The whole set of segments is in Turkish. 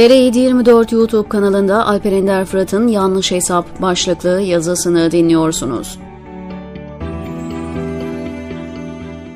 TR724 YouTube kanalında Alper Ender Fırat'ın Yanlış Hesap başlıklı yazısını dinliyorsunuz.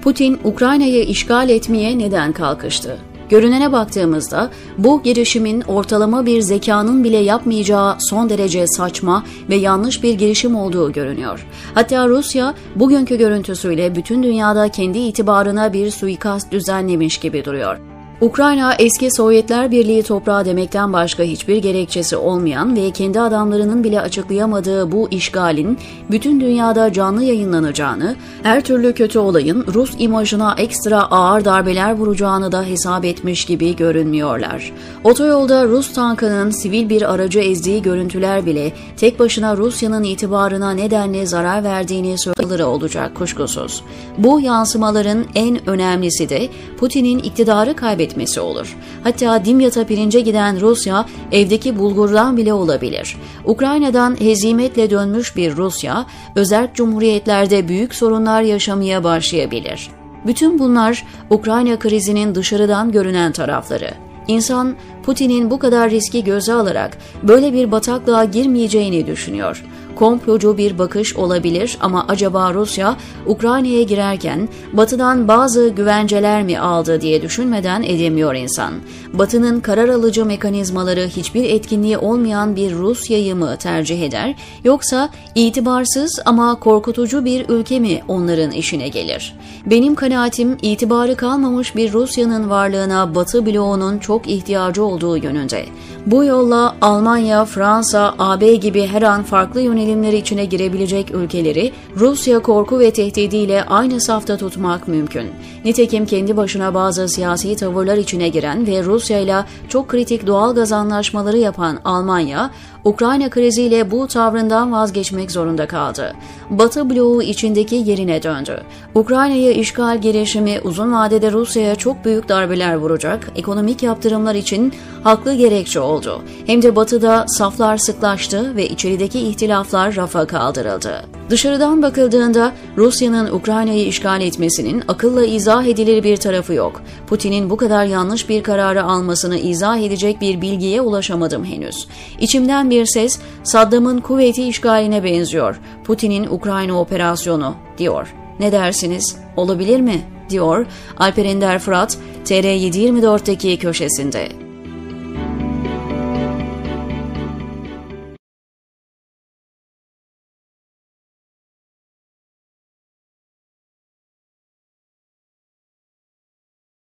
Putin, Ukrayna'yı işgal etmeye neden kalkıştı? Görünene baktığımızda bu girişimin ortalama bir zekanın bile yapmayacağı son derece saçma ve yanlış bir girişim olduğu görünüyor. Hatta Rusya bugünkü görüntüsüyle bütün dünyada kendi itibarına bir suikast düzenlemiş gibi duruyor. Ukrayna eski Sovyetler Birliği toprağı demekten başka hiçbir gerekçesi olmayan ve kendi adamlarının bile açıklayamadığı bu işgalin bütün dünyada canlı yayınlanacağını, her türlü kötü olayın Rus imajına ekstra ağır darbeler vuracağını da hesap etmiş gibi görünmüyorlar. Otoyolda Rus tankının sivil bir aracı ezdiği görüntüler bile tek başına Rusya'nın itibarına nedenle zarar verdiğini söyleleri olacak kuşkusuz. Bu yansımaların en önemlisi de Putin'in iktidarı kaybetmesi etmesi olur. Hatta Dimyat'a pirince giden Rusya evdeki bulgurdan bile olabilir. Ukrayna'dan hezimetle dönmüş bir Rusya, özerk cumhuriyetlerde büyük sorunlar yaşamaya başlayabilir. Bütün bunlar Ukrayna krizinin dışarıdan görünen tarafları. İnsan Putin'in bu kadar riski göze alarak böyle bir bataklığa girmeyeceğini düşünüyor komplocu bir bakış olabilir ama acaba Rusya Ukrayna'ya girerken Batı'dan bazı güvenceler mi aldı diye düşünmeden edemiyor insan. Batı'nın karar alıcı mekanizmaları hiçbir etkinliği olmayan bir Rusya'yı mı tercih eder yoksa itibarsız ama korkutucu bir ülke mi onların işine gelir? Benim kanaatim itibarı kalmamış bir Rusya'nın varlığına Batı bloğunun çok ihtiyacı olduğu yönünde. Bu yolla Almanya, Fransa, AB gibi her an farklı yönelimleri içine girebilecek ülkeleri Rusya korku ve tehdidiyle aynı safta tutmak mümkün. Nitekim kendi başına bazı siyasi tavırlar içine giren ve Rusya ile çok kritik doğal gaz anlaşmaları yapan Almanya, Ukrayna kriziyle bu tavrından vazgeçmek zorunda kaldı. Batı bloğu içindeki yerine döndü. Ukrayna'yı işgal girişimi uzun vadede Rusya'ya çok büyük darbeler vuracak, ekonomik yaptırımlar için haklı gerekçe oldu. Hem de Batı'da saflar sıklaştı ve içerideki ihtilaflar rafa kaldırıldı. Dışarıdan bakıldığında Rusya'nın Ukrayna'yı işgal etmesinin akılla izah edilir bir tarafı yok. Putin'in bu kadar yanlış bir kararı almasını izah edecek bir bilgiye ulaşamadım henüz. İçimden bir ses Saddam'ın kuvveti işgaline benziyor. Putin'in Ukrayna operasyonu diyor. Ne dersiniz? Olabilir mi? diyor Alper Ender Fırat TR724'deki köşesinde.